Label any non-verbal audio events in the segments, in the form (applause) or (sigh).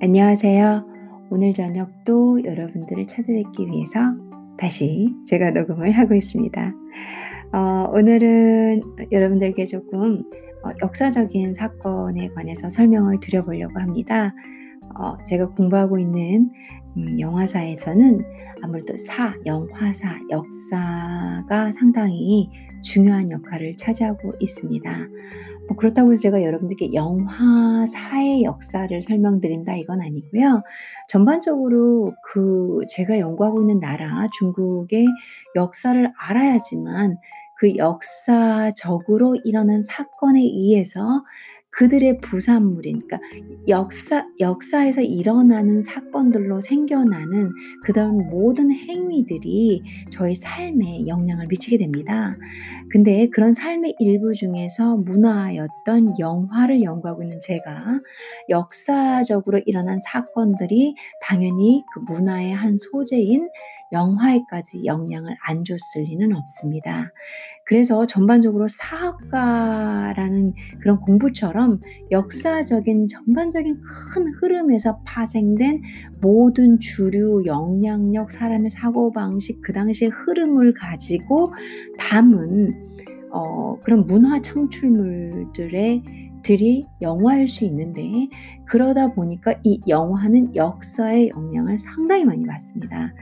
안녕하세요. 오늘 저녁도 여러분들을 찾아뵙기 위해서 다시 제가 녹음을 하고 있습니다. 어, 오늘은 여러분들께 조금 어, 역사적인 사건에 관해서 설명을 드려보려고 합니다. 어, 제가 공부하고 있는 음, 영화사에서는 아무래도 사, 영화사, 역사가 상당히 중요한 역할을 차지하고 있습니다. 뭐 그렇다고 해서 제가 여러분들께 영화사의 역사를 설명드린다 이건 아니고요. 전반적으로 그 제가 연구하고 있는 나라 중국의 역사를 알아야지만 그 역사적으로 일어난 사건에 의해서 그들의 부산물인 그러니까 역사 역사에서 일어나는 사건들로 생겨나는 그런 모든 행위들이 저의 삶에 영향을 미치게 됩니다. 근데 그런 삶의 일부 중에서 문화였던 영화를 연구하고 있는 제가 역사적으로 일어난 사건들이 당연히 그 문화의 한 소재인 영화에까지 영향을 안 줬을 리는 없습니다. 그래서 전반적으로 사학과라는 그런 공부처럼 역사적인 전반적인 큰 흐름에서 파생된 모든 주류 영향력, 사람의 사고방식, 그 당시의 흐름을 가지고 담은 어, 그런 문화 창출물들의 들이 영화일 수 있는데 그러다 보니까 이 영화는 역사의 영향을 상당히 많이 받습니다.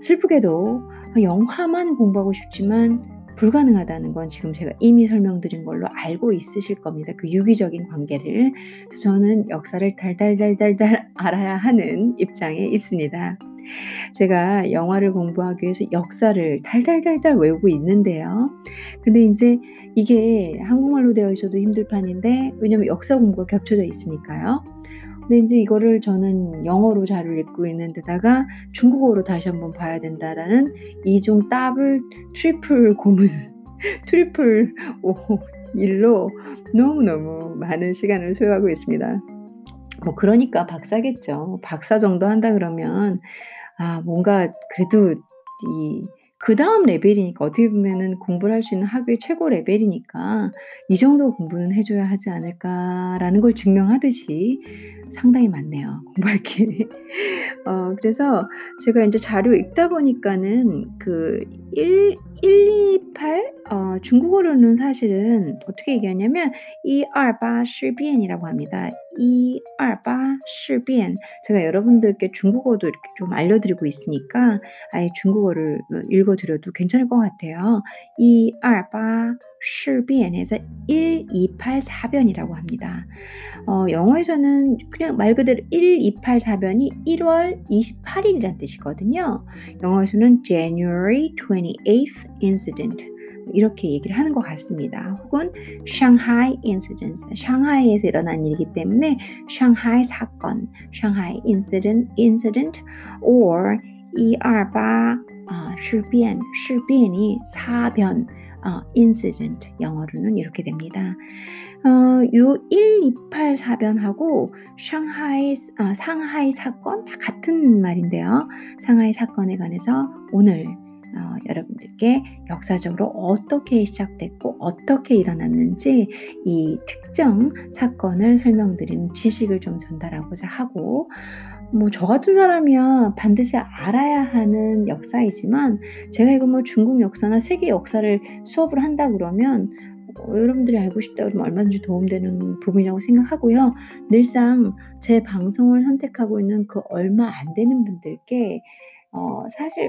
슬프게도 영화만 공부하고 싶지만 불가능하다는 건 지금 제가 이미 설명드린 걸로 알고 있으실 겁니다. 그 유기적인 관계를. 저는 역사를 달달달달달 알아야 하는 입장에 있습니다. 제가 영화를 공부하기 위해서 역사를 달달달달 외우고 있는데요. 근데 이제 이게 한국말로 되어 있어도 힘들 판인데 왜냐면 역사 공부가 겹쳐져 있으니까요. 근데 이제 이거를 저는 영어로 자료를 읽고 있는 데다가 중국어로 다시 한번 봐야 된다라는 이중 double triple 고문 (laughs) triple 오 일로 너무너무 많은 시간을 소요하고 있습니다. 뭐 그러니까 박사겠죠. 박사 정도 한다 그러면 아 뭔가 그래도 이 그 다음 레벨이니까 어떻게 보면은 공부를 할 수 있는 학교의 최고 레벨이니까 '이 정도 공부는 해 줘야 하지 않을까.'라는 걸 증명하듯이 상당히 많네요, (laughs) 공부할 게. 어 그래서 제가 인제 자료 읽다 보니까는 그 1 128 어 중국어로는 사실은 어떻게 얘기하냐면 128 事变이라고 합니다. 128 事变 제가 여러분들께 중국어도 이렇게 좀 알려드리고 있으니까 아예 중국어를 어 읽어 드려도 괜찮을 것 같아요. 128 事变에서 1284변이라고 합니다. 어 영어에서는 그냥 말 그대로 1284변이 1월 28일이란 뜻이거든요. 영어에서는 January 28th incident 이렇게 얘기를 하는 것 같습니다. 혹은 Shanghai incident, 샹하이에서 일어난 일이기 때문에 샹하이 사건, Shanghai incident, incident or 128 어, 실변, 실변이 사변 어, incident 영어로는 이렇게 됩니다. 어, 요 1, 2, 8 사변하고 상하이 어, 상하이 사건 다 같은 말인데요. 상하이 사건에 관해서 오늘 어, 여러분들께 역사적으로 어떻게 시작됐고 어떻게 일어났는지 이 특정 사건을 설명드리는 지식을 좀 전달하고자 하고 뭐 저 같은 사람이야 반드시 알아야 하는 역사이지만 제가 이거 뭐 중국 역사나 세계 역사를 수업을 한다 그러면 어, 여러분들이 알고 싶다 그러면 얼마든지 도움되는 부분이라고 생각하고요. 늘상 제 방송을 선택하고 있는 그 얼마 안 되는 분들께 어 사실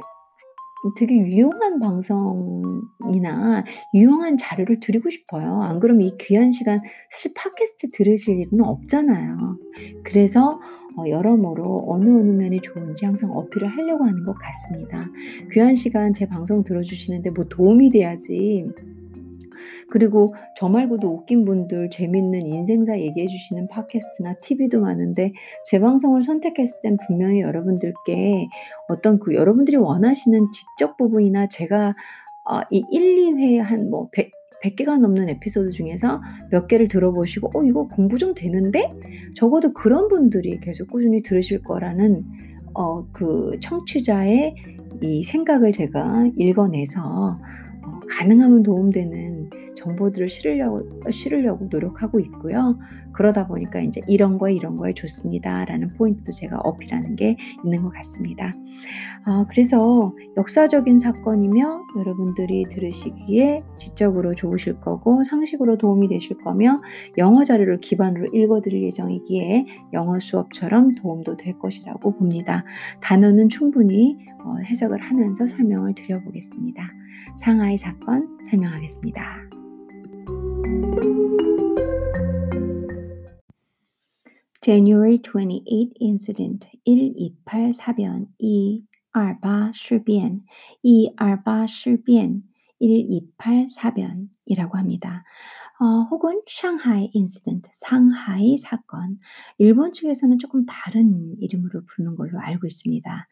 되게 유용한 방송이나 유용한 자료를 드리고 싶어요. 안 그러면 이 귀한 시간 사실 팟캐스트 들으실 일은 없잖아요. 그래서 어 여러모로 어느 어느 면이 좋은지 항상 어필을 하려고 하는 것 같습니다. 귀한 시간 제 방송 들어주시는데 뭐 도움이 돼야지 그리고 저 말고도 웃긴 분들 재밌는 인생사 얘기해 주시는 팟캐스트나 TV도 많은데 제 방송을 선택했을 땐 분명히 여러분들께 어떤 그 여러분들이 원하시는 지적 부분이나 제가 어 이 1-2회 한뭐 100 100개가 넘는 에피소드 중에서 몇 개를 들어보시고 '어 이거 공부 좀 되는데?' 적어도 그런 분들이 계속 꾸준히 들으실 거라는 어 그 청취자의 이 생각을 제가 읽어내서 어 가능하면 도움되는 정보들을 실으려고 실으려고 노력하고 있고요. 그러다 보니까 이제 이런 거에 이런 거에 좋습니다라는 포인트도 제가 어필하는 게 있는 것 같습니다. 어, 그래서 역사적인 사건이며 여러분들이 들으시기에 지적으로 좋으실 거고 상식으로 도움이 되실 거며 영어 자료를 기반으로 읽어드릴 예정이기에 영어 수업처럼 도움도 될 것이라고 봅니다. 단어는 충분히 어, 해석을 하면서 설명을 드려보겠습니다. 상하이 사건 설명하겠습니다. January 28 Incident 128 사변 228 실변 228 실변 128 사변이라고 합니다. 어, 혹은 상하이 인시던트, 상하이 사건. 일본 측에서는 조금 다른 이름으로 부르는 걸로 알고 있습니다.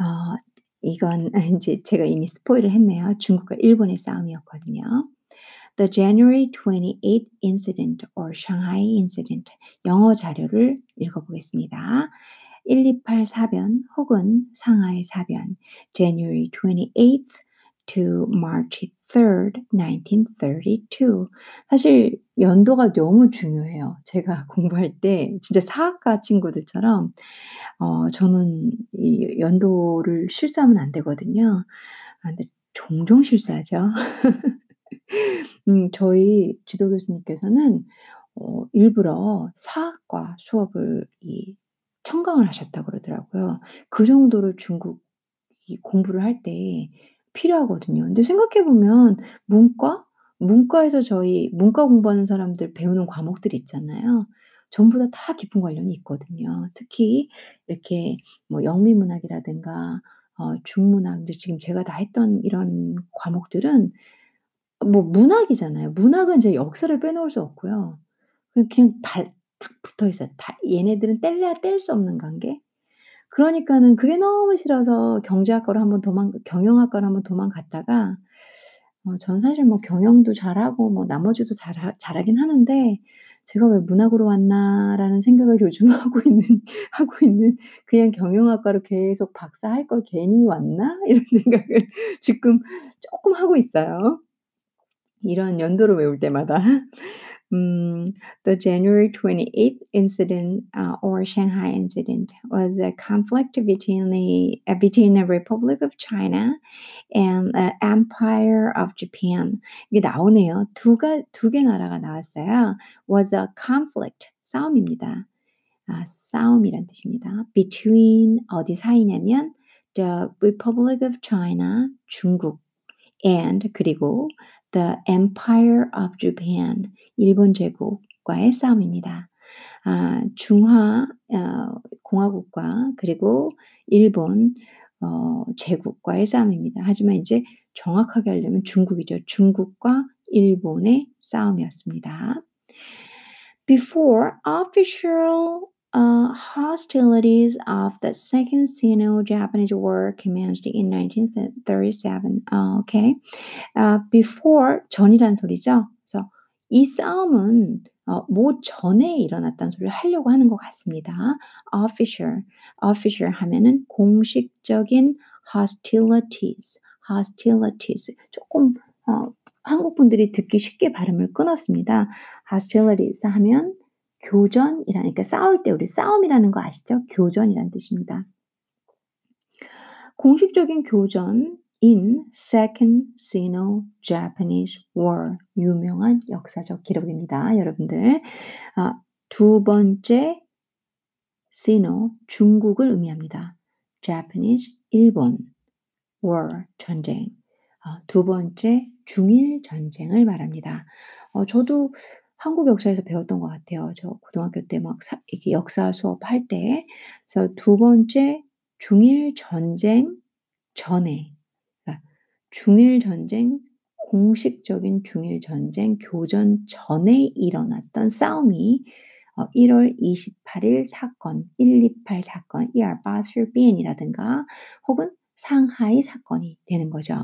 어, 이건 (laughs) 이제 제가 이미 스포일을 했네요. 중국과 일본의 싸움이었거든요. The January 28 incident or Shanghai incident 영어 자료를 읽어보겠습니다. 128 사변 혹은 상하이 사변 January 28th to March 3rd, 1932. 사실 연도가 너무 중요해요. 제가 (laughs) 공부할 때 진짜 사학과 친구들처럼 어 저는 이 연도를 실수하면 안 되거든요. 아 근데 종종 실수하죠. (laughs) (laughs) 음 저희 지도 교수님께서는 어 일부러 사학과 수업을 이 청강을 하셨다고 그러더라고요. 그 정도로 중국 이 공부를 할 때 필요하거든요. 근데 생각해 보면 문과? 문과에서 저희 문과 공부하는 사람들 배우는 과목들이 있잖아요. 전부 다, 다 깊은 관련이 있거든요. 특히 이렇게 뭐 영미문학이라든가 어 중문학 지금 제가 다 했던 이런 과목들은 뭐 문학이잖아요. 문학은 이제 역사를 빼놓을 수 없고요. 그 그냥 달 딱 붙어 있어요. 다 얘네들은 뗄래야 뗄 수 없는 관계. 그러니까는 그게 너무 싫어서 경제학과로 한번 도망 경영학과로 한번 도망갔다가 어 저는 사실 뭐 경영도 잘하고 뭐 나머지도 잘하 잘하긴 하는데 '제가 왜 문학으로 왔나.'라는 생각을 요즘 (laughs) 하고 있는 하고 있는 '그냥 경영학과로 계속 박사 할 걸 괜히 왔나?' 이런 (laughs) 생각을 지금 쪼끔 하고 있어요. 이런 연도를 외울 때마다. 음, the January 28th incident uh, or Shanghai incident was a conflict between the uh, between the Republic of China and the Empire of Japan. 이게 나오네요. 두가 두개 나라가 나왔어요. was a conflict 싸움입니다. 아, 싸움이란 뜻입니다. between 어디 사이냐면 the Republic of China 중국 and 그리고 the Empire of Japan, 일본 제국과의 싸움입니다. 아, 중화 어, 공화국과 그리고 일본 어, 제국과의 싸움입니다. 하지만 이제 정확하게 하려면 중국이죠. 중국과 일본의 싸움이었습니다. Before official uh, hostilities of the Second Sino-Japanese War commenced in 1937. 어, okay. Uh, before 전이란 소리죠. 그래서 이 싸움은 어, 뭐 전에 일어났다는 소리를 하려고 하는 것 같습니다. official, official 하면은 공식적인 hostilities, hostilities 조금 어, 한국 분들이 듣기 쉽게 발음을 끊었습니다. hostilities 하면 교전이라니까 싸울 때 우리 싸움이라는 거 아시죠? 교전이란 뜻입니다. 공식적인 교전 in Second Sino-Japanese War 유명한 역사적 기록입니다. 여러분들 아, 두 번째 Sino 중국을 의미합니다. Japanese 일본 War 전쟁 아, 두 번째 중일 전쟁을 말합니다. 어, 저도 한국 역사에서 배웠던 것 같아요. 저 고등학교 때 막 이렇게 역사 수업 할 때. 그래서 두 번째 중일 전쟁 전에 그러니까 중일 전쟁 공식적인 중일 전쟁 교전 전에 일어났던 싸움이 어 1월 28일 사건, 128 사건, 128事变이라든가 혹은 상하이 사건이 되는 거죠.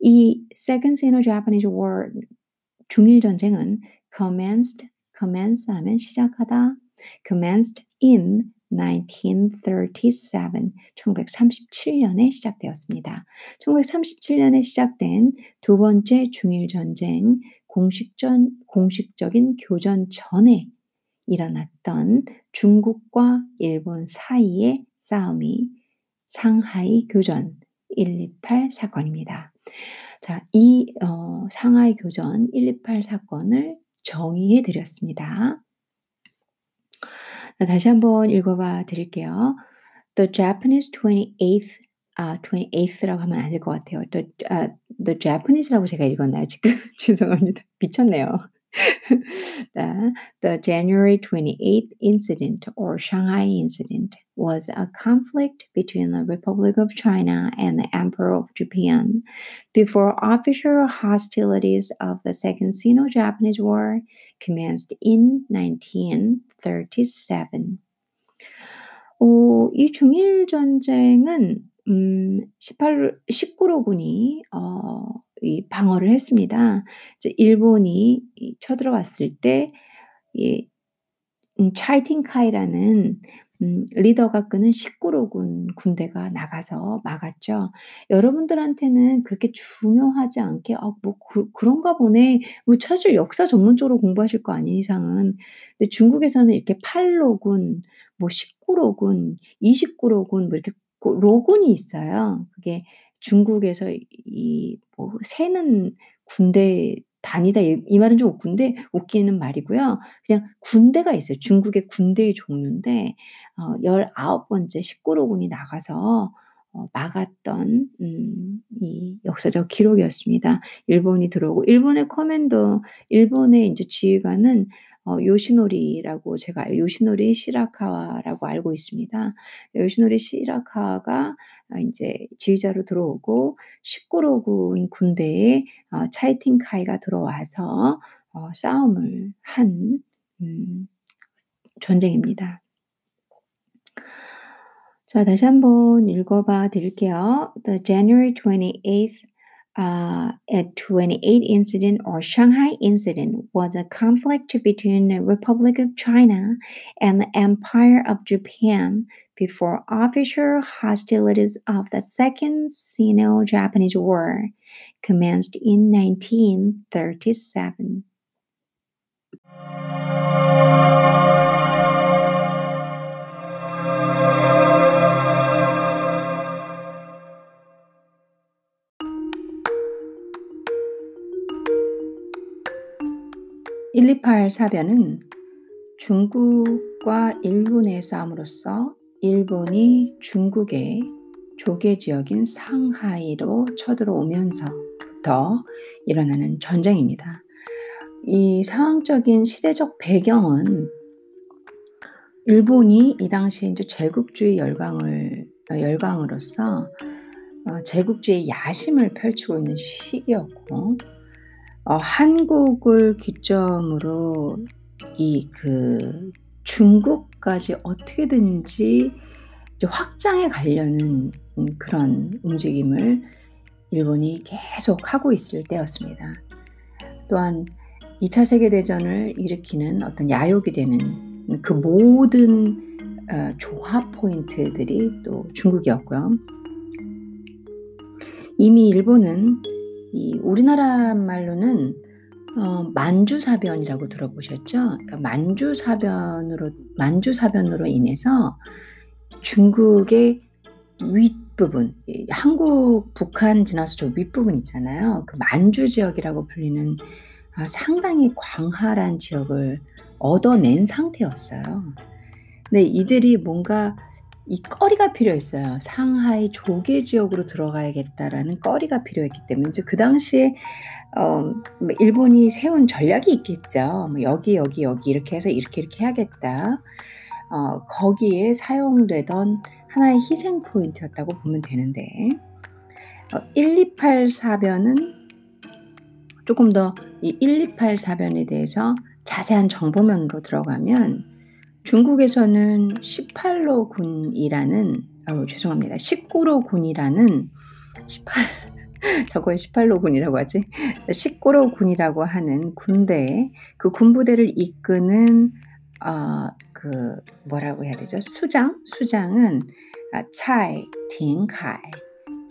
이 Second Sino-Japanese War 중일 전쟁은 commenced, commence 하면 시작하다. commenced in 1937, 1937년에 시작되었습니다. 1937년에 시작된 두 번째 중일 전쟁 공식전, 공식적인 교전 전에 일어났던 중국과 일본 사이의 싸움이 상하이 교전 128 사건입니다. 자, 이 어, 상하이 교전 128 사건을 정의해 드렸습니다. 다시 한번 읽어봐 드릴게요. The Japanese 28th 아, 28th라고 하면 안될것 같아요. The, uh, the Japanese라고 제가 읽었나요, 지금? (laughs) 죄송합니다. 미쳤네요. the, the January 28th incident or Shanghai incident was a conflict between the Republic of China and the Emperor of Japan before official hostilities of the Second Sino-Japanese War commenced in 1937. 오, 이 중일 전쟁은 음, 18, 19로군이 어, 이 방어를 했습니다. 일본이 쳐들어왔을 때, 이 음, 차이팅카이라는 음, 리더가 끄는 19로군 군대가 나가서 막았죠. 여러분들한테는 그렇게 중요하지 않게 '아 뭐그 그런가 보네.' 뭐 사실 역사 전문적으로 공부하실 거 아닌 이상은 근데 중국에서는 이렇게 8로군 뭐 19로군, 29로군 뭐 이렇게 그 로군이 있어요. 그게 중국에서 이뭐 세는 군대 단위다 이, 이 말은 좀 웃긴데 웃기는 말이고요. 그냥 군대가 있어요. 중국의 군대의 종류인데 어 19번째 19로군이 나가서 어 막았던 음 이 역사적 기록이었습니다. 일본이 들어오고 일본의 commander 일본의 인제 지휘관은 어 요시노리라고 제가 요시노리 시라카와라고 알고 있습니다. 요시노리 시라카와가 어 인제 지휘자로 들어오고 19로군 군대에 어 차이팅카이가 들어와서 어 싸움을 한 음 전쟁입니다. 자, 다시 한번 읽어봐 드릴게요. The January 28th uh, at 28 incident or Shanghai incident was a conflict between the Republic of China and the Empire of Japan before official hostilities of the Second Sino-Japanese War commenced in 1937. 128 사변은 중국과 일본의 싸움으로써 일본이 중국의 조개 지역인 상하이로 쳐들어오면서부터 일어나는 전쟁입니다. 이 상황적인 시대적 배경은 일본이 이 당시에 이제 제국주의 열강을 열강으로서 어, 제국주의 야심을 펼치고 있는 시기였고 어 한국을 기점으로 이 그 중국까지 어떻게든지 확장해 가려는 음 그런 움직임을 일본이 계속 하고 있을 때였습니다. 또한 2차 세계 대전을 일으키는 어떤 야욕이 되는 그 모든 어 조합 포인트들이 또 중국이었고요. 이미 일본은 이 우리나라 말로는 어 만주사변이라고 들어보셨죠? 그러니까 만주사변으로 만주사변으로 인해서 중국의 윗부분 한국, 북한 지나서 저 윗부분 있잖아요. 그 만주 지역이라고 불리는 아 상당히 광활한 지역을 얻어낸 상태였어요. 근데 이들이 뭔가 이 꺼리가 필요했어요. 상하이 조개 지역으로 들어가야겠다라는 꺼리가 필요했기 때문에 이제 그 당시에 어뭐 일본이 세운 전략이 있겠죠. 뭐 여기, 여기, 여기 이렇게 해서 이렇게, 이렇게 해야겠다. 어 거기에 사용되던 하나의 희생 포인트였다고 보면 되는데 어 128 사변은 조금 더 이 128 사변에 대해서 자세한 정보면으로 들어가면 중국에서는 18로 군이라는 아유 죄송합니다. 19로 군이라는 18 (laughs) 저거에 18로 군이라고 하지. 19로 군이라고 하는 군대 그 군부대를 이끄는 어 그 뭐라고 해야 되죠? 수장? 수장은 아 차이 팅카이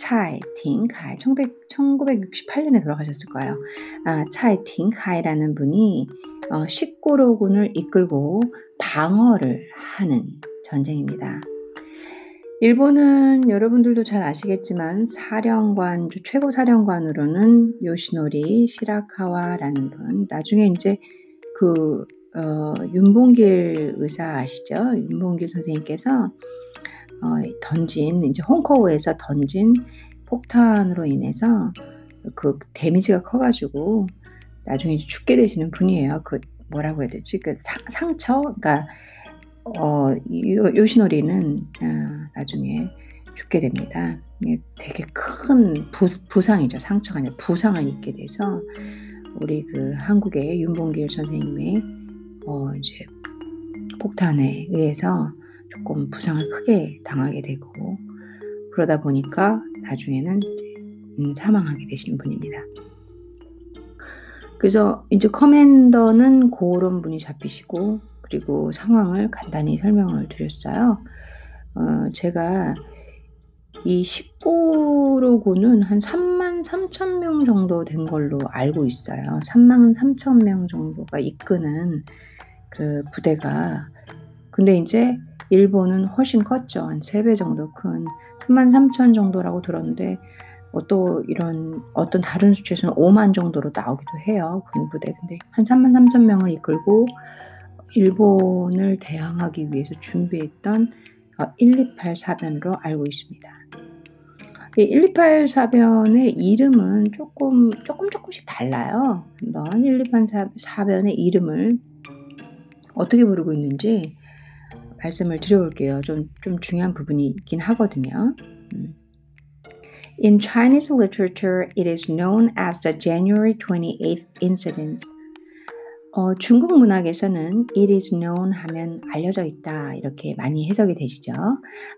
차이 팅하이 1968년에 돌아가셨을 거예요. 아, 차이 팅하이라는 분이 어, 19로 군을 이끌고 방어를 하는 전쟁입니다. 일본은 여러분들도 잘 아시겠지만 사령관 최고 사령관으로는 요시노리 시라카와라는 분 나중에 이제 그 어, 윤봉길 의사 아시죠? 윤봉길 선생님께서 어, 던진 이제 홍커우에서 던진 폭탄으로 인해서 그 데미지가 커가지고 나중에 죽게 되시는 분이에요. 그 뭐라고 해야 되지? 그 상, 상처, 그러니까 어, 요, 요시노리는 어, 나중에 죽게 됩니다. 되게 큰 부, 부상이죠. 상처가 아니라 부상을 입게 돼서 우리 그 한국의 윤봉길 선생님의 어, 이제 폭탄에 의해서 조금 부상을 크게 당하게 되고 그러다 보니까 나중에는 음, 사망하게 되신 분입니다. 그래서 이제 커맨더는 그런 분이 잡히시고 그리고 상황을 간단히 설명을 드렸어요. 어, 제가 이 19로군은 한 3만 3천 명 정도 된 걸로 알고 있어요. 3만 3천 명 정도가 이끄는 그 부대가 근데 이제 일본은 훨씬 컸죠. 한 3배 정도 큰 3만 3천 정도라고 들었는데 어, 또 이런 어떤 다른 수치에서는 5만 정도로 나오기도 해요. 군 부대. 근데 한 3만 3천 명을 이끌고 일본을 대항하기 위해서 준비했던 128 어, 사변으로 알고 있습니다. 128 사변의 이름은 조금 조금 조금씩 달라요. 한번 128 사변의 이름을 어떻게 부르고 있는지 말씀을 드려볼게요. 좀, 좀 중요한 부분이 있긴 하거든요. 음. In Chinese literature, it is known as the January 28th incidents. 어, 중국 문학에서는 it is known 하면 알려져 있다 이렇게 많이 해석이 되시죠.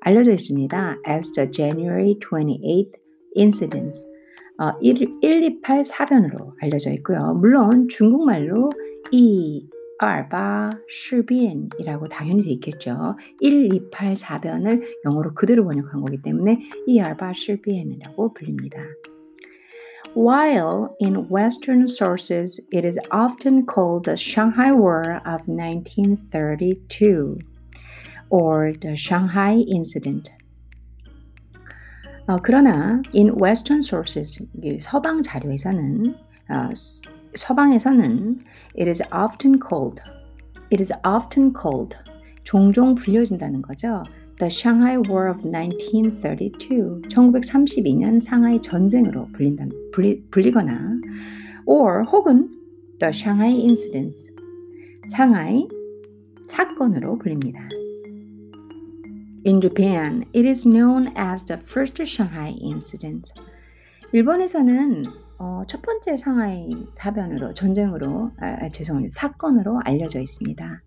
알려져 있습니다. as the January 28th incidents. 어, 1, 128 사변으로 알려져 있고요. 물론 중국말로 이 알바 시변이라고 당연히 돼 있겠죠. 1, 2, 8, 4변을 영어로 그대로 번역한 거기 때문에 이 알바 시변이라고 불립니다. While in Western sources it is often called the Shanghai War of 1932 or the Shanghai Incident. 어, 그러나 in Western sources 서방 자료에서는 어, 서방에서는 it is often called it is often called 종종 불려진다는 거죠. The Shanghai War of 1932 1932년 상하이 전쟁으로 불린다, 불리, 불리거나 or 혹은 The Shanghai Incidents 상하이 사건으로 불립니다. In Japan, it is known as the First Shanghai Incident. 일본에서는 어, 첫 번째 상하이 사변으로 전쟁으로 아, 아, 죄송합니다 사건으로 알려져 있습니다.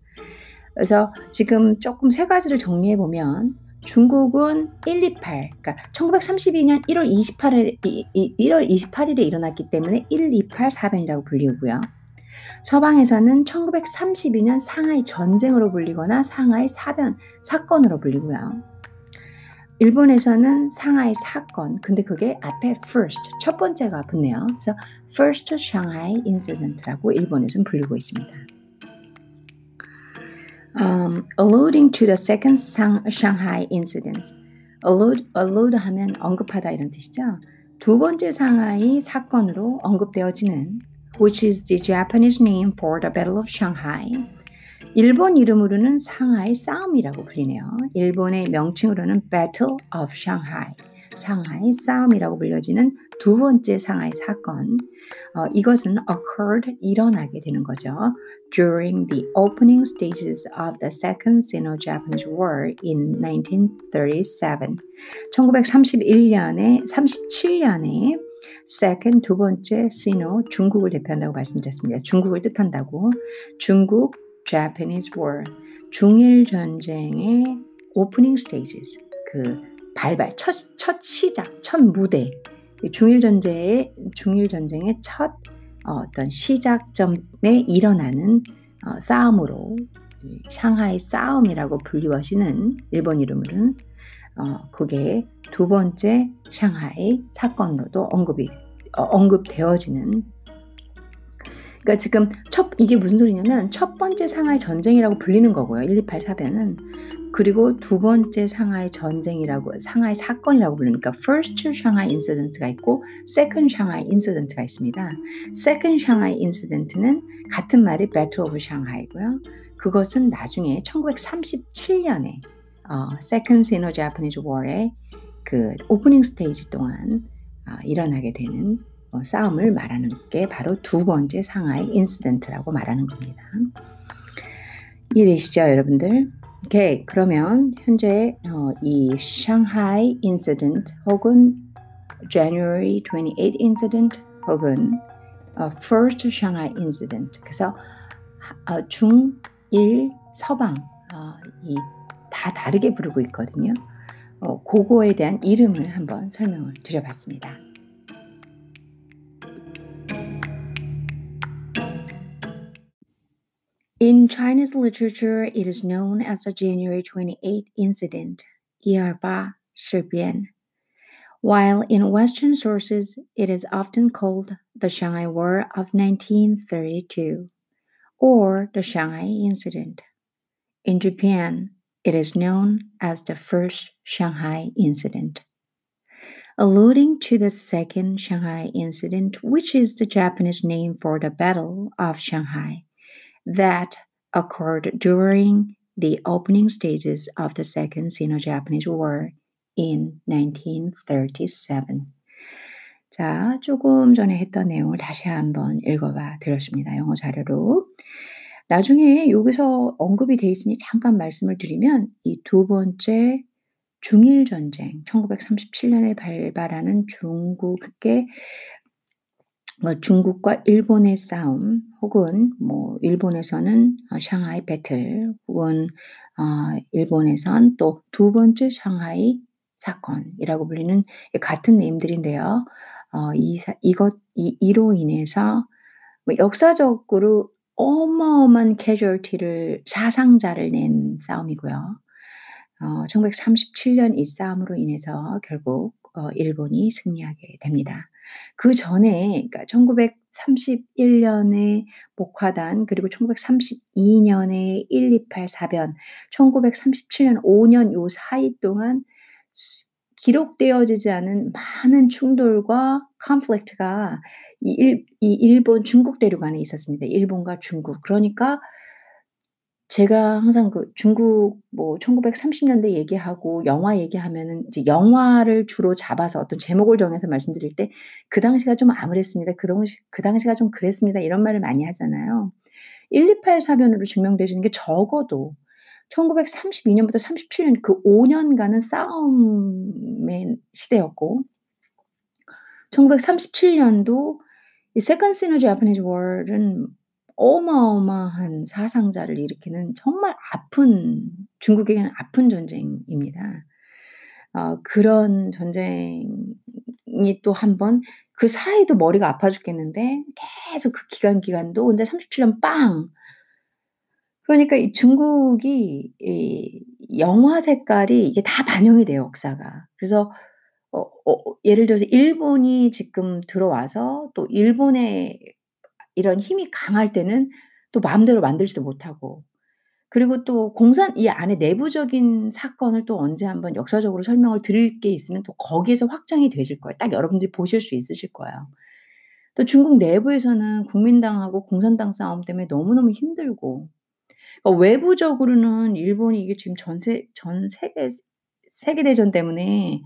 그래서 지금 조금 세 가지를 정리해 보면 중국은 128, 그러니까 1932년 1월 28일 1월 28일에 일어났기 때문에 128 사변이라고 불리고요. 서방에서는 1932년 상하이 전쟁으로 불리거나 상하이 사변 사건으로 불리고요. 일본에서는 상하이 사건, 근데 그게 앞에 first, 첫 번째가 붙네요. 그래서 first Shanghai incident라고 일본에서는 불리고 있습니다. Um, alluding to the second Shanghai incidents. allude, allude 하면 언급하다 이런 뜻이죠. 두 번째 상하이 사건으로 언급되어지는 which is the Japanese name for the Battle of Shanghai. 일본 이름으로는 상하이 싸움이라고 불리네요. 일본의 명칭으로는 Battle of Shanghai, 상하이 싸움이라고 불려지는 두 번째 상하이 사건. 어, 이것은 occurred 일어나게 되는 거죠. During the opening stages of the Second Sino-Japanese War in 1937. 1931년에 37년에 second 두 번째 sino 중국을 대표한다고 말씀드렸습니다. 중국을 뜻한다고 중국 Japanese War 중일 전쟁의 opening stages 그 발발 첫, 첫 시작 첫 무대. 중일 전쟁의 중일 전쟁의 첫 어, 떤 시작점에 일어나는 어, 싸움으로 샹하이 싸움이라고 불리워지는 일본 이름으로는 어 그게 두 번째 샹하이 사건으로도 언급이 어 언급되어지는 그러니까 지금 첫 이게 무슨 소리냐면 첫 번째 상하이 전쟁이라고 불리는 거고요. 1284 사변은. 그리고 두 번째 상하이 전쟁이라고 상하이 사건이라고 불리니까 first Shanghai incident가 있고 second Shanghai incident가 있습니다. second Shanghai incident는 같은 말이 Battle of Shanghai고요. 그것은 나중에 1937년에 어, Second Sino-Japanese War의 그 오프닝 스테이지 동안 어, 일어나게 되는 어, 싸움을 말하는 게 바로 두 번째 상하이 인시덴트라고 말하는 겁니다. 이해되시죠, 여러분들? 오케이, 그러면 현재 어, 이 Shanghai incident 혹은 January 28 incident 혹은 어, First Shanghai incident 그래서 어, 중, 일, 서방 어, 이다 다르게 부르고 있거든요. 어, 그거에 대한 이름을 한번 설명을 드려봤습니다. In Chinese literature, it is known as the January 28 incident, Yarba Shibian, while in Western sources, it is often called the Shanghai War of 1932 or the Shanghai Incident. In Japan, it is known as the First Shanghai Incident. Alluding to the Second Shanghai Incident, which is the Japanese name for the Battle of Shanghai, that occurred during the opening stages of the Second Sino Japanese War in 1937. 자, 조금 전에 했던 내용을 다시 한번 읽어봐 드렸습니다. 영어 자료로. 나중에 여기서 언급이 돼 있으니 잠깐 말씀을 드리면 이 두 번째 중일 전쟁 1937년에 발발하는 중국의 뭐 중국과 일본의 싸움 혹은 뭐 일본에서는 어 샹하이 배틀 혹은 어 일본에선 또 두 번째 샹하이 사건이라고 불리는 같은 네임들인데요. 어이사 이것 이 이로 인해서 뭐 역사적으로 어마어마한 캐주얼티를 사상자를 낸 싸움이고요. 어 1937년 이 싸움으로 인해서 결국 어 일본이 승리하게 됩니다. 그 전에 그러니까 1931년에 목화단 그리고 1932년에 128 사변, 1937년 5년 요 사이 동안 기록되어지지 않은 많은 충돌과 conflict가 이 일 이 일본 중국 대륙 안에 있었습니다. 일본과 중국. 그러니까 제가 항상 그 중국 뭐 1930년대 얘기하고 영화 얘기하면은 이제 영화를 주로 잡아서 어떤 제목을 정해서 말씀드릴 때 "그 당시가 좀 암울했습니다. 그 당시 그 당시가 좀 그랬습니다." 이런 말을 많이 하잖아요. 128 사변으로 증명되시는 게 적어도 1932 년부터 37년 그 5 년간은 싸움의 시대였고 1937 년도 이 Second Sino Japanese War은 어마어마한 사상자를 일으키는 정말 아픈 중국에게는 아픈 전쟁입니다. 어 그런 전쟁이 또 한 번 그 사이도 머리가 아파 죽겠는데 계속 그 기간, 기간도 근데 37년 빵. 그러니까 이 중국이 이 영화 색깔이 이게 다 반영이 돼요, 역사가. 그래서 어 어 예를 들어서 일본이 지금 들어와서 또 일본의 이런 힘이 강할 때는 또 마음대로 만들지도 못하고 그리고 또 공산 이 안에 내부적인 사건을 또 언제 한번 역사적으로 설명을 드릴 게 있으면 또 거기에서 확장이 되실 거예요. 딱 여러분들이 보실 수 있으실 거예요. 또 중국 내부에서는 국민당하고 공산당 싸움 때문에 너무너무 힘들고 그러니까 외부적으로는 일본이 이게 지금 전세 전 세계 세계 대전 때문에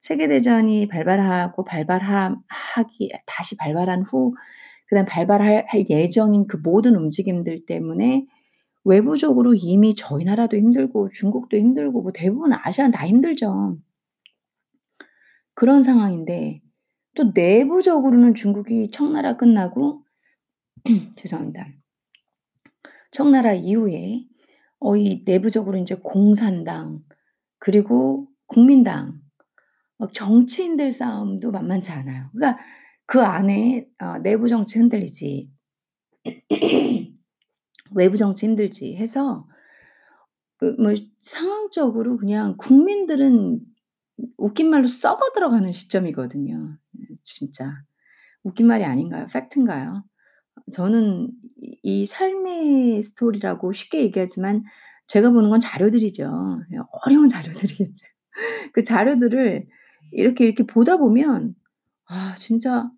세계 대전이 발발하고 발발하 하기 다시 발발한 후 그다음 발발할 할 예정인 그 모든 움직임들 때문에 외부적으로 이미 저희 나라도 힘들고 중국도 힘들고 뭐 대부분 아시아는 다 힘들죠. 그런 상황인데 또 내부적으로는 중국이 청나라 끝나고 (clears throat) 죄송합니다. 청나라 이후에 어 이 내부적으로 인제 공산당 그리고 국민당 막 정치인들 싸움도 만만치 않아요. 그러니까 그 안에 어 내부 정치 흔들리지 (clears throat) 외부 정치 힘들지 해서 그뭐 상황적으로 그냥 국민들은 웃긴 말로 썩어 들어가는 시점이거든요. 네 진짜. 웃긴 말이 아닌가요? 팩트인가요? 저는 이이 삶의 스토리라고 쉽게 얘기하지만 제가 보는 건 자료들이죠. 예 어려운 자료들이겠죠. (laughs) 그 자료들을 이렇게, 이렇게 보다 보면 '아 진짜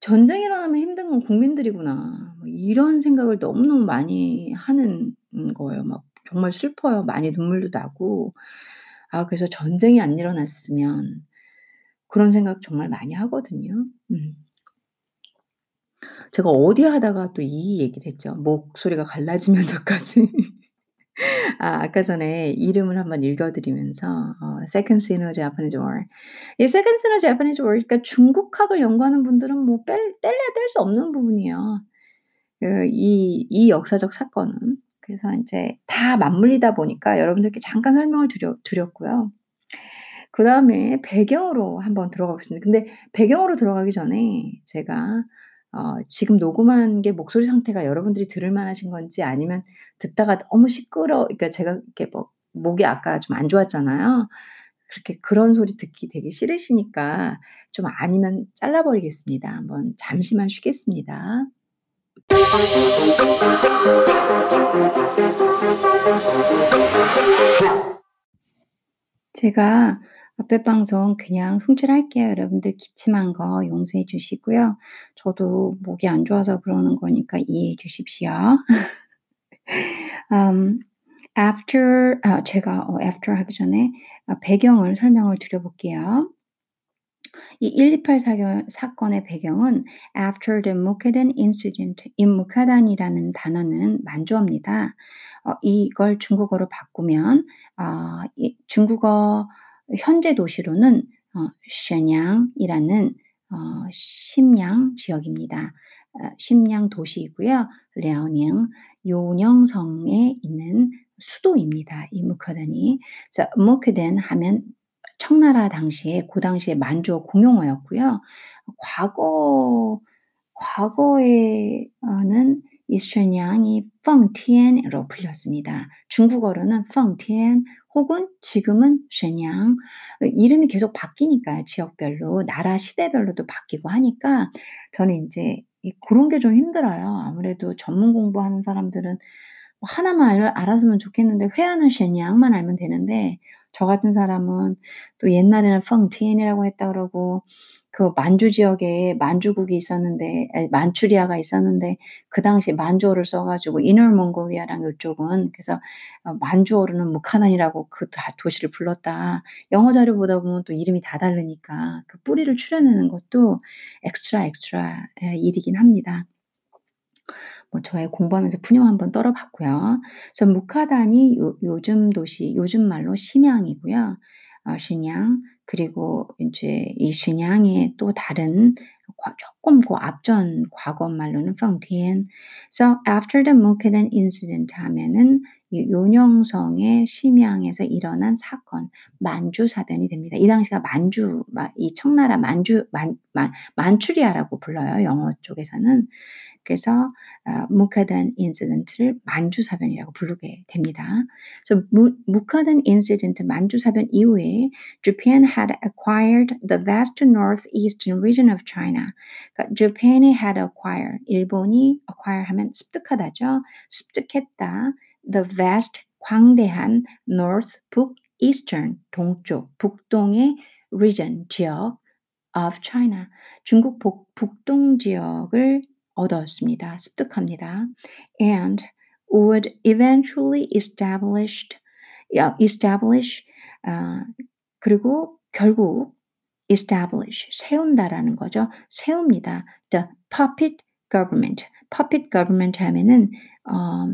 전쟁이 일어나면 힘든 건 국민들이구나.' 뭐 이런 생각을 너무너무 많이 하는 음 거예요. 막 정말 슬퍼요. 많이 눈물도 나고. 아 그래서 '전쟁이 안 일어났으면.' 그런 생각 정말 많이 하거든요. 음. 제가 어디 하다가 또 이 얘기를 했죠. 목소리가 갈라지면서까지. (laughs) 아 아까 전에 이름을 한번 읽어 드리면서 어 Second Sino-Japanese War. 이 Second Sino-Japanese War 그러니까 중국학을 연구하는 분들은 뭐 뺄 뗄래야 뗄 수 없는 부분이에요. 그 이 이 역사적 사건은. 그래서 인제 다 맞물리다 보니까 여러분들께 잠깐 설명을 드려 드렸고요. 그 다음에 배경으로 한번 들어가 보겠습니다. 근데 배경으로 들어가기 전에 제가 어 지금 녹음한 게 목소리 상태가 여러분들이 들을 만하신 건지 아니면 듣다가 너무 시끄러 그러니까 제가 이렇게 뭐 목이 아까 좀 안 좋았잖아요. 그렇게 그런 소리 듣기 되게 싫으시니까 좀 아니면 잘라 버리겠습니다. 한번 잠시만 쉬겠습니다. 제가 앞에 방송 그냥 송출할게요. 여러분들 기침한 거 용서해 주시고요. 저도 목이 안 좋아서 그러는 거니까 이해해 주십시오. (laughs) 음 after 아 제가 어 after 하기 전에 아 배경을 설명을 드려 볼게요. 이 128 사견 사건의 배경은 after the Mukden incident 이 무카단이라는 단어는 만주어입니다. 어 이걸 중국어로 바꾸면 아이 중국어 현재 도시로는 어 션양이라는 어 심양 지역입니다. 어 심양 도시이고요. 랴오닝 요녕성에 있는 수도입니다. 이 무카단이. 그래서 무크덴 하면 청나라 당시에 고 당시에 만주어 공용어였고요. 과거 과거에 어는 이 션양이 펑티엔으로 불렸습니다. 중국어로는 펑티엔 혹은 지금은. 어 이름이 계속 바뀌니까요, 지역별로. 나라 시대별로도 바뀌고 하니까 저는 인제 이 고런 게 좀 힘들어요. 아무래도 전문 공부하는 사람들은 뭐 하나만 알 알았으면 좋겠는데 회화는 션양만 알면 되는데 저 같은 사람은 또 옛날에는 펑티엔이라고 했다 그러고 그 만주 지역에 만주국이 있었는데 Manchuria가 있었는데 그 당시에 만주어를 써 가지고 Inner Mongolia랑 요쪽은 그래서 어 만주어로는 Mukden이라고 그 도시를 불렀다. 영어 자료 보다 보면 또 이름이 다 다르니까 그 뿌리를 추려내는 것도 extra, extra 예 일이긴 합니다. 뭐 저의 공부하면서 푸념 한번 떨어 봤고요. 그래서 Mukden이 요 요즘 도시 요즘 말로 심양이고요. 어 심양 그리고 인제 이 심양의 또 다른 과 쪼끔 그 앞전 과거 말로는 펑티엔. So after the Mukden incident 하면은 이 요녕성의 심양에서 일어난 사건 만주 사변이 됩니다. 이 당시가 만주 마이 청나라 만주 만 만 Manchuria라고 불러요, 영어 쪽에서는. 어 Mukden incident를 만주사변이라고 부르게 됩니다. 무 무카단 인시던트 만주사변 이후에 Japan had acquired the vast northeastern region of China. 그러니까 Japan이 had acquired 일본이 acquire 하면 습득하다죠. 습득했다. The vast 광대한 north 북eastern 동쪽 북동의 region 지역 of China 중국 복 북동 지역을 얻었습니다. 습득합니다. and would eventually established 야 establish 아 그리고 결국 establish 세운다라는 거죠. 세웁니다. The puppet government. puppet government 하면은 어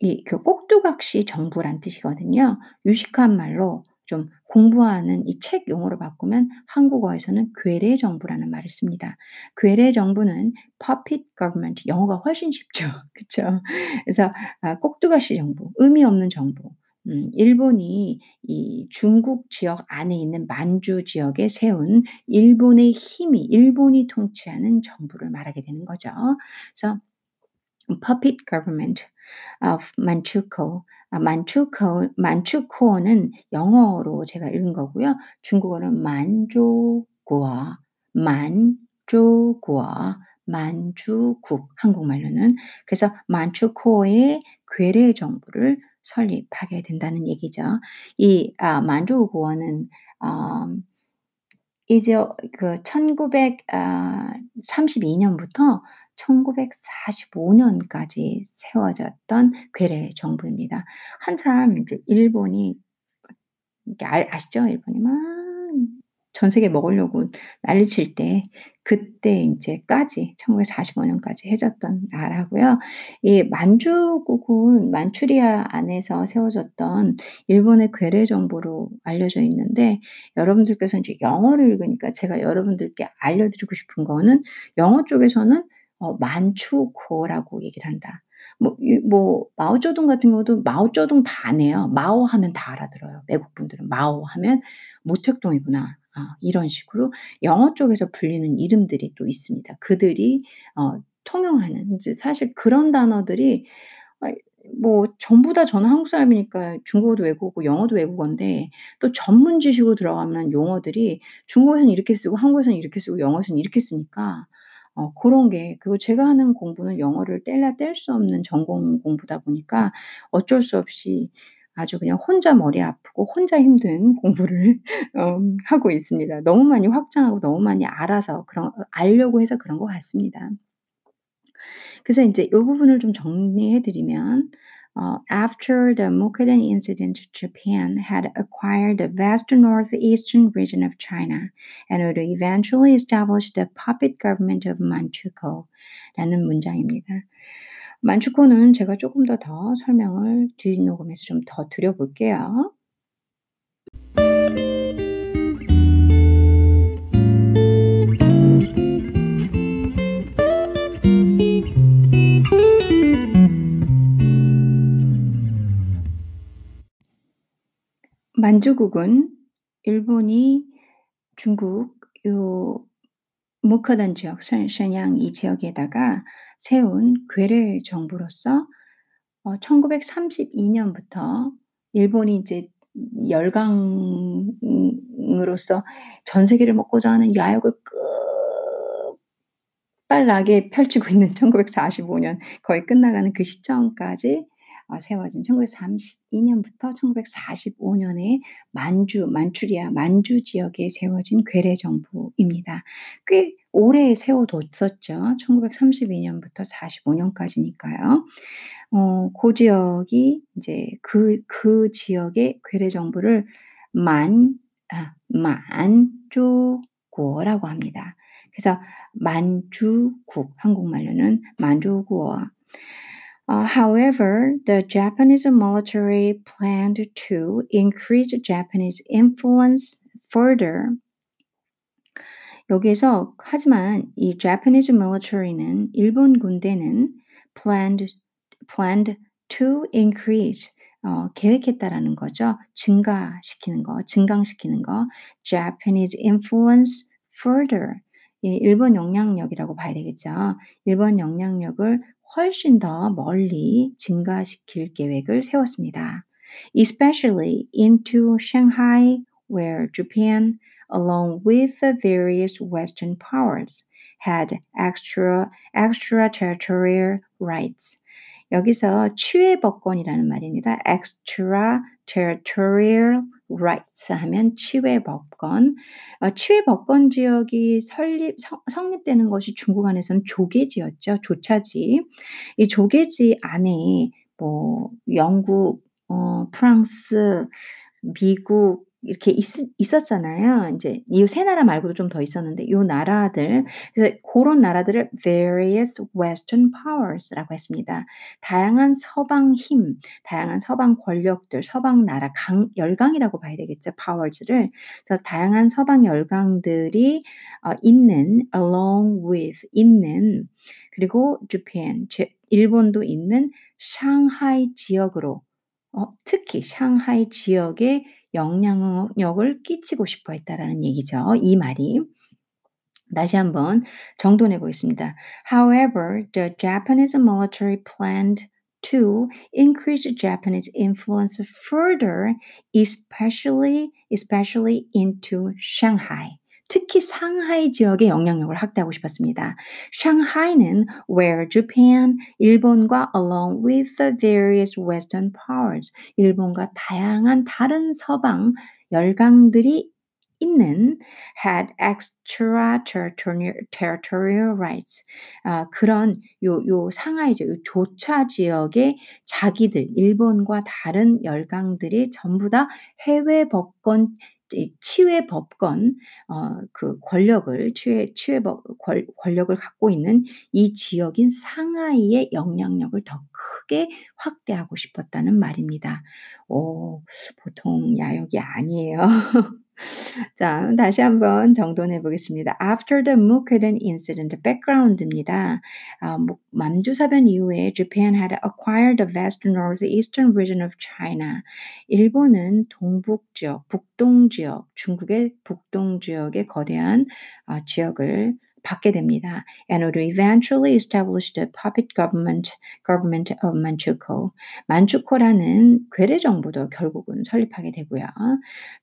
이그 꼭두각시 정부란 뜻이거든요. 유식한 말로 좀 공부하는 이 책 용어로 바꾸면 한국어에서는 괴뢰 정부라는 말을 씁니다. 괴뢰 정부는 puppet government 영어가 훨씬 쉽죠. (laughs) 그쵸? 그래서 아 꼭두각시 정부, 의미 없는 정부. 음 일본이 이 중국 지역 안에 있는 만주 지역에 세운 일본의 힘이 일본이 통치하는 정부를 말하게 되는 거죠. 그래서 puppet government of Manchukuo. 아 만추코 만추쿠어는 영어로 제가 읽은 거고요. 중국어는 만조구어, 만조구어, 만주국 한국말로는. 그래서 만추쿠어의 괴뢰 정부를 설립하게 된다는 얘기죠. 이 아 만조구어는 어 이제 그 1900아32 년부터 1945 년까지 세워졌던 괴뢰 정부입니다. 한참 이제 일본이 알 아시죠? 일본이 막 전 세계 먹으려고 난리칠 때 그때 인제까지 1945 년까지 해줬던 나라고요. 이 만주국은 만추리아 안에서 세워졌던 일본의 괴뢰 정부로 알려져 있는데 여러분들께서 인제 영어를 읽으니까 제가 여러분들께 알려드리고 싶은 거는 영어 쪽에서는 어 만추쿠어라고 얘기를 한다. 뭐이뭐 마오쩌둥 같은 경우도 마오쩌둥 다안 해요. 마오 하면 다 알아들어요. 외국 분들은 마오 하면 모택동이구나. 아 이런 식으로 영어 쪽에서 불리는 이름들이 또 있습니다. 그들이 어 통용하는 사실 그런 단어들이 아뭐 전부 다 저는 한국 사람이니까 중국어도 외국어고 영어도 외국어인데 또 전문 지식으로 들어가면 용어들이 중국에서는 이렇게 쓰고 한국에서는 이렇게 쓰고 영어에서는 이렇게 쓰니까 어 고런 게 그리고 제가 하는 공부는 영어를 떼려야 뗄수 없는 전공 공부다 보니까 어쩔 수 없이 아주 그냥 혼자 머리 아프고 혼자 힘든 (laughs) 공부를 어 하고 있습니다. 너무 많이 확장하고 너무 많이 알아서 그런 알려고 해서 그런 것 같습니다. 그래서 인제 요 부분을 좀 정리해 드리면 어 after the Mukden incident, Japan had acquired the vast northeastern region of China and would eventually establish the puppet government of Manchukuo 라는 문장입니다. 만추쿠어는 제가 쪼끔 더더 설명을 뒷 녹음에서 좀 더 드려 볼게요. 만주국은 일본이 중국 요 무커단 지역 션 션양 이 지역에다가 세운 괴뢰 정부로서 어1932 년부터 일본이 이제 열강 음 으로서 전 세계를 먹고자 하는 야욕을 끝발나게 펼치고 있는 1945년 거의 끝나가는 그 시점까지 어 세워진 1932 년부터 1945 년에 만주 만추리아 만주 지역에 세워진 괴뢰 정부입니다. 꽤 오래 세워뒀었죠. 1932 년부터 45 년까지니까요. 어고 지역이 인제 그 그 지역의 괴뢰 정부를 만 아 만조구어라고 합니다. 그래서 만주국 한국말로는 만조구어. Uh, however, the Japanese military planned to increase Japanese influence further. 여기에서 하지만 이 Japanese military는 일본 군대는 planned planned to increase 어, 계획했다라는 거죠. 증가시키는 거, 증강시키는 거. Japanese influence further. 예, 일본 영향력이라고 봐야 되겠죠. 일본 영향력을 훨씬 더 멀리 증가시킬 계획을 세웠습니다. Especially into Shanghai, where Japan, along with the various Western powers, had extra extraterritorial rights. 여기서 치외법권이라는 말입니다. Extraterritorial rights 하면 치외 법권. 어, 치외 법권 지역이 설립 성, 성립되는 것이 중국 안에서는 조계지였죠. 조차지. 이 조계지 안에 뭐 영국, 어, 프랑스, 미국 이렇게 있, 있었잖아요. 인제 이 세 나라 말고도 좀 더 있었는데 요 나라들 그래서 고런 나라들을 various western powers라고 했습니다. 다양한 서방 힘, 다양한 서방 권력들, 서방 나라 강 열강이라고 봐야 되겠죠. powers를. 그래서 다양한 서방 열강들이 어 있는 along with 있는 그리고 Japan 제 일본도 있는 상하이 지역으로 어 특히 상하이 지역에 영향력을 끼치고 싶어 했다라는 얘기죠. 이 말이. 다시 한번 정돈해 보겠습니다. However, the Japanese military planned to increase Japanese influence further, especially especially into Shanghai. 특히 상하이 지역의 영향력을 확대하고 싶었습니다. 상하이는 where Japan, 일본과 along with the various western powers, 일본과 다양한 다른 서방 열강들이 있는 had extraterritorial rights. 아, 그런 요, 요 상하이죠. 요 조차 지역의 자기들, 일본과 다른 열강들이 전부 다 해외 법권 치외 법권 어, 그 권력을 치외 치외 법 권, 권력을 갖고 있는 이 지역인 상하이의 영향력을 더 크게 확대하고 싶었다는 말입니다. 오, 보통 야욕이 아니에요. (laughs) 자, 다시 한번 정돈해 보겠습니다. After the Mukden incident, background입니다. 아, 만주사변 이후에 Japan had acquired the vast northeastern region of China. 일본은 동북 지역, 북동 지역, 중국의 북동 지역의 거대한 아, 지역을 받게 됩니다. And would eventually establish the puppet government, government of Manchukuo. 만추코라는 괴뢰 정부도 결국은 설립하게 되고요.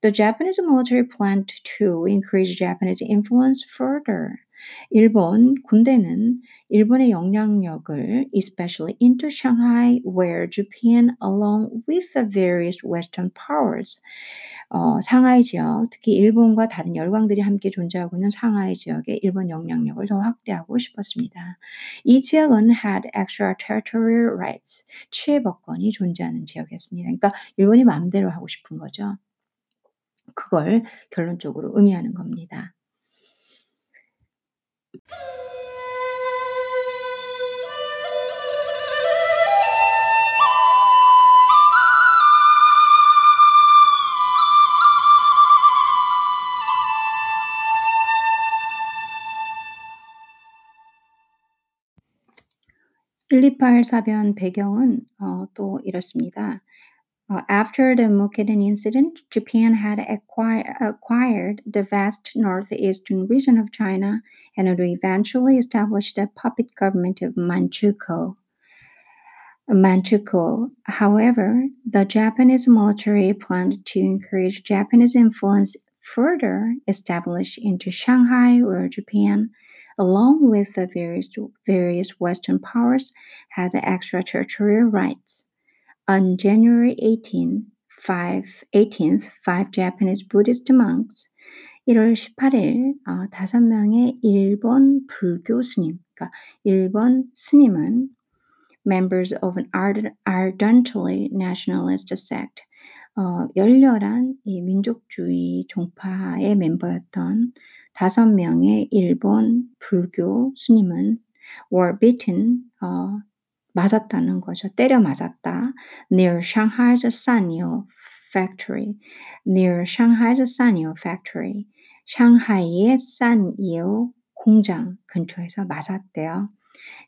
The Japanese military planned to increase Japanese influence further. 일본 군대는 일본의 영향력을 especially into Shanghai where Japan along with the various western powers 어, 상하이 지역, 특히 일본과 다른 열강들이 함께 존재하고 있는 상하이 지역의 일본 영향력을 더 확대하고 싶었습니다. 이 지역은 had extraterritorial rights, 취해법권이 존재하는 지역이었습니다. 그러니까 일본이 마음대로 하고 싶은 거죠. 그걸 결론적으로 의미하는 겁니다. 128 사변 배경은 어, 또 이렇습니다. Uh, after the Mukden incident, Japan had acquire, acquired the vast northeastern region of China and would eventually established the puppet government of Manchukuo. Manchukuo. However, the Japanese military planned to encourage Japanese influence further, established into Shanghai or Japan along with the various, various Western powers, had extraterritorial rights. On January 18, five, 18th, five Japanese Buddhist monks 1월 18일 어, 다섯 명의 일본 불교 스님, 그러니까 일본 스님은 members of an ardently nationalist sect, 어, 열렬한 이 민족주의 종파의 멤버였던 다섯 명의 일본 불교 스님은 were beaten, 어, 맞았다는 거죠. 때려 맞았다. near Shanghai's Sanyo factory. near Shanghai's Sanyo factory. 샹하이의 산이오 공장 근처에서 맞았대요.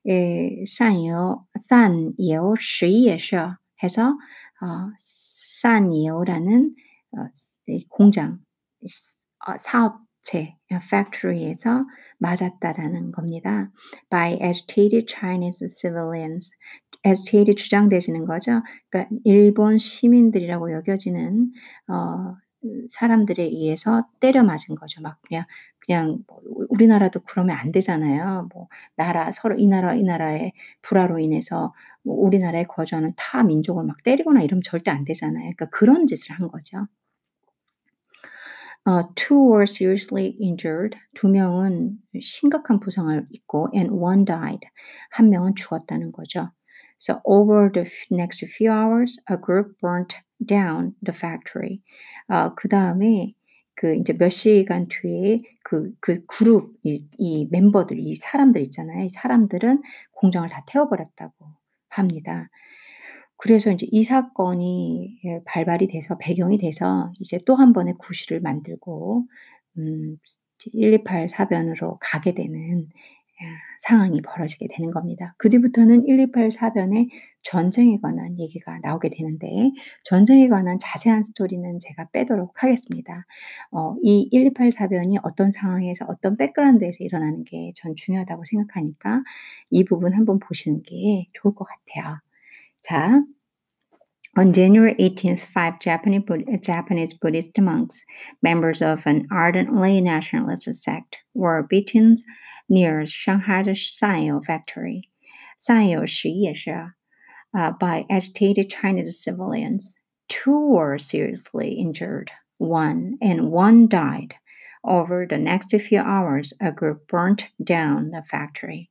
에, 산이오, 산이오 시에서 해서 어, 산이오라는 어, 공장 어, 사업 제 factory에서 맞았다라는 겁니다. by agitated Chinese civilians. agitated 주장되시는 거죠. 그러니까 일본 시민들이라고 여겨지는 어, 사람들에 의해서 때려 맞은 거죠. 막 그냥 그냥 뭐 우리나라도 그러면 안 되잖아요. 뭐 나라 서로 이 나라 이 나라의 불화로 인해서 뭐 우리나라에 거주하는 타 민족을 막 때리거나 이러면 절대 안 되잖아요. 그러니까 그런 짓을 한 거죠. Uh, two were seriously injured. 두 명은 심각한 부상을 입고 and one died. 한 명은 죽었다는 거죠. So over the next few hours, a group burnt down the factory. 어, 그 다음에 그 이제 몇 시간 뒤에 그, 그 그룹, 이, 이 멤버들, 이 사람들 있잖아요. 이 사람들은 공장을 다 태워버렸다고 합니다. 그래서 이제 이 사건이 예 발발이 돼서 배경이 돼서 이제 또한 번의 구실을 만들고 음128 사변으로 가게 되는 상황이 벌어지게 되는 겁니다. 그 뒤부터는 1284변의 전쟁에 관한 얘기가 나오게 되는데 전쟁에 관한 자세한 스토리는 제가 빼도록 하겠습니다. 어, 이 1284변이 어떤 상황에서 어떤 백그라운드에서 일어나는 게 전 중요하다고 생각하니까 이 부분 한번 보시는 게 좋을 것 같아요. 자, On January 18th, five Japanese, Japanese Buddhist monks, members of an ardently nationalist sect, were beaten near Shanghai's Sanyo factory, Sanyo uh, by agitated Chinese civilians. Two were seriously injured, one and one died. Over the next few hours, a group burnt down the factory.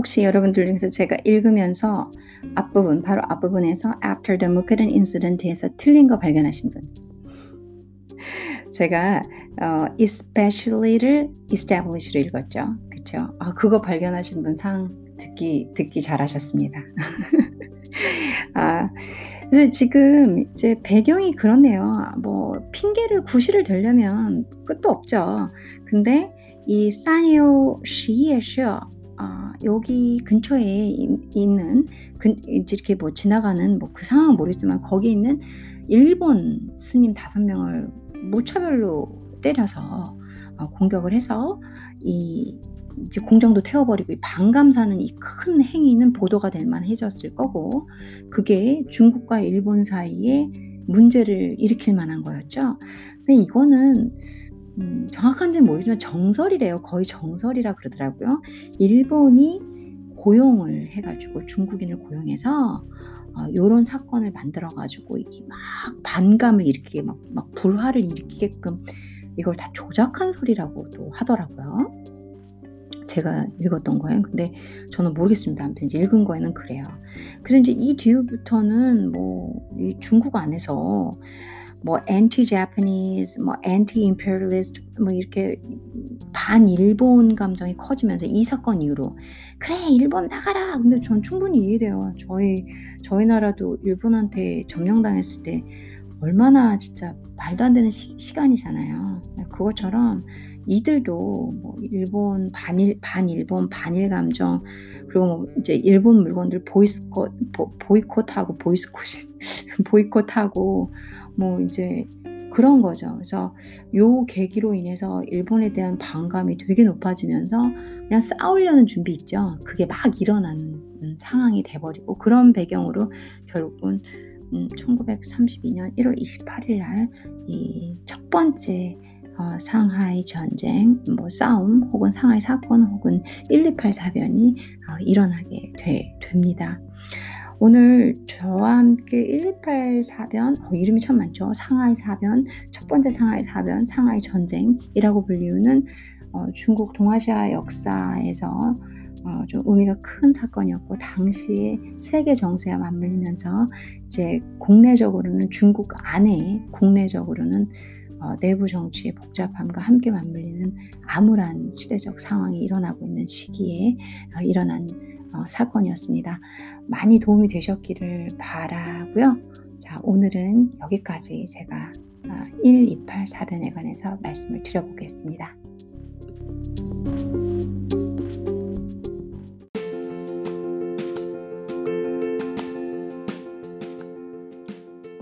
혹시 여러분들 중에서 제가 읽으면서 앞부분, 바로 앞부분에서 after the Mukden incident에서 틀린 거 발견하신 분. 제가 어, especially를 establish로 읽었죠. 그렇죠? 아, 그거 발견하신 분 상 듣기 듣기 잘하셨습니다. (laughs) 아, 그래서 지금 이제 배경이 그렇네요. 뭐 핑계를 구실을 대려면 끝도 없죠. 근데 이 사니오 시에셔 아, 여기 근처에 있는 근, 이렇게 뭐 지나가는 뭐 그 상황은 모르지만 거기 있는 일본 스님 다섯 명을 무차별로 때려서 어, 공격을 해서 이 이제 공장도 태워버리고 반감사는 이 큰 행위는 보도가 될 만해졌을 거고 그게 중국과 일본 사이에 문제를 일으킬 만한 거였죠. 근데 이거는 음, 정확한지는 모르지만 정설이래요. 거의 정설이라 그러더라고요. 일본이 고용을 해가지고 중국인을 고용해서 어, 요런 사건을 만들어 가지고 이게 막 반감을 일으키게 막, 막 불화를 일으키게끔 이걸 다 조작한 소리라고도 하더라고요. 제가 읽었던 거예요. 근데 저는 모르겠습니다. 아무튼 이제 읽은 거에는 그래요. 그래서 이제 이 뒤부터는 뭐 이 중국 안에서 뭐 anti Japanese, 뭐 anti imperialist 뭐 이렇게 반 일본 감정이 커지면서 이 사건 이후로 그래 일본 나가라. 근데 전 충분히 이해돼요. 저희 저희 나라도 일본한테 점령당했을 때 얼마나 진짜 말도 안 되는 시, 간이잖아요 그것처럼 이들도 뭐 일본 반일 반일본 반일 감정 그리고 뭐 이제 일본 물건들 보이스콧 보, 보이콧하고 보이스콧 (laughs) 보이콧하고 뭐 이제 그런 거죠. 그래서 요 계기로 인해서 일본에 대한 반감이 되게 높아지면서 그냥 싸우려는 준비 있죠. 그게 막 일어나는 상황이 돼버리고 그런 배경으로 결국은 음, 1932년 1월 28일 날 이 첫 번째 어, 상하이 전쟁, 뭐 싸움 혹은 상하이 사건 혹은 128 사변이 어, 일어나게 되, 됩니다. 오늘 저와 함께 128 사변, 어, 이름이 참 많죠. 상하이 사변, 첫 번째 상하이 사변, 상하이 전쟁이라고 불리우는 어, 중국 동아시아 역사에서 어, 좀 의미가 큰 사건이었고 당시에 세계 정세와 맞물리면서 이제 국내적으로는 중국 안에 국내적으로는 어, 내부 정치의 복잡함과 함께 맞물리는 암울한 시대적 상황이 일어나고 있는 시기에 어, 일어난 어, 사건이었습니다. 많이 도움이 되셨기를 바라고요. 자, 오늘은 여기까지 제가 128 어, 사변에 관해서 말씀을 드려보겠습니다.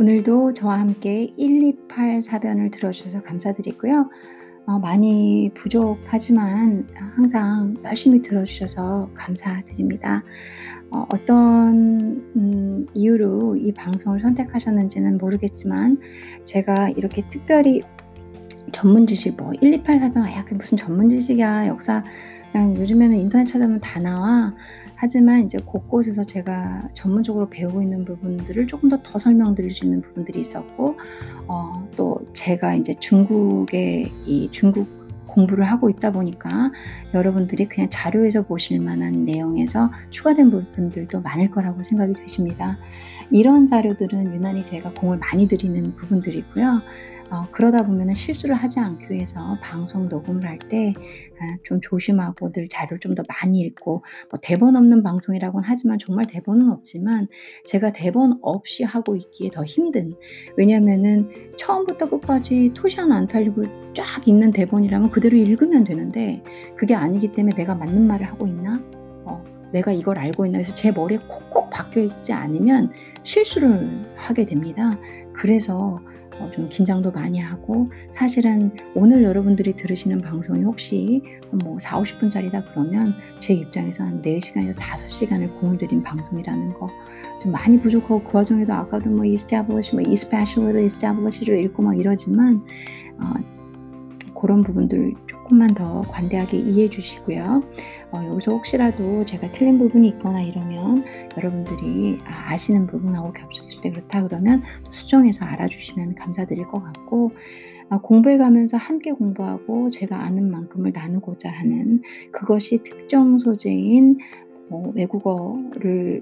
오늘도 저와 함께 128 사변을 들어주셔서 감사드리고요. 어, 많이 부족하지만 항상 열심히 들어주셔서 감사드립니다. 어, 떤 음, 이유로 이 방송을 선택하셨는지는 모르겠지만 제가 이렇게 특별히 전문 지식 뭐 128 사병 아, 야, 그 무슨 전문 지식이야 역사 그냥 요즘에는 인터넷 찾아보면 다 나와 하지만 이제 곳곳에서 제가 전문적으로 배우고 있는 부분들을 조금 더 더 설명드릴 수 있는 부분들이 있었고 어, 또 제가 이제 중국의 이 중국 공부를 하고 있다 보니까 여러분들이 그냥 자료에서 보실 만한 내용에서 추가된 부분들도 많을 거라고 생각이 되십니다. 이런 자료들은 유난히 제가 공을 많이 들이는 부분들이고요. 어, 그러다 보면 실수를 하지 않기 위해서 방송 녹음을 할 때좀 아, 조심하고 늘 자료를 좀 더 많이 읽고 뭐 대본 없는 방송이라고는 하지만 정말 대본은 없지만 제가 대본 없이 하고 있기에 더 힘든 왜냐면은 처음부터 끝까지 토시 하나 안 탈리고 쫙 있는 대본이라면 그대로 읽으면 되는데 그게 아니기 때문에 내가 맞는 말을 하고 있나 어, 내가 이걸 알고 있나 해서 제 머리에 콕콕 박혀 있지 않으면 실수를 하게 됩니다. 그래서 어, 좀 긴장도 많이 하고 사실은 오늘 여러분들이 들으시는 방송이 혹시 뭐 4, 50분짜리다 그러면 제 입장에서 한 4시간에서 5시간을 공을 들인 방송이라는 거 좀 많이 부족하고 그 와중에도 아까도 뭐 establish, 뭐 especially, establish를 읽고 막 이러지만 어, 그런 부분들 조금만 더 관대하게 이해해 주시고요. 어, 여기서 혹시라도 제가 틀린 부분이 있거나 이러면 여러분들이 아, 아시는 부분하고 겹쳤을 때 그렇다 그러면 수정해서 알아주시면 감사드릴 것 같고 아, 공부해 가면서 함께 공부하고 제가 아는 만큼을 나누고자 하는 그것이 특정 소재인 뭐 외국어를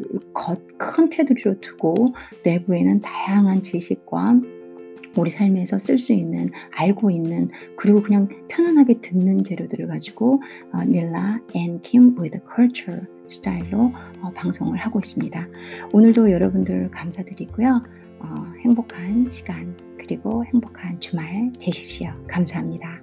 큰 테두리로 두고 내부에는 다양한 지식과 우리 삶에서 쓸 수 있는 알고 있는 그리고 그냥 편안하게 듣는 재료들을 가지고 어, 닐라 앤 킴 with culture 스타일로 어, 방송을 하고 있습니다. 오늘도 여러분들 감사드리고요. 어, 행복한 시간 그리고 행복한 주말 되십시오. 감사합니다.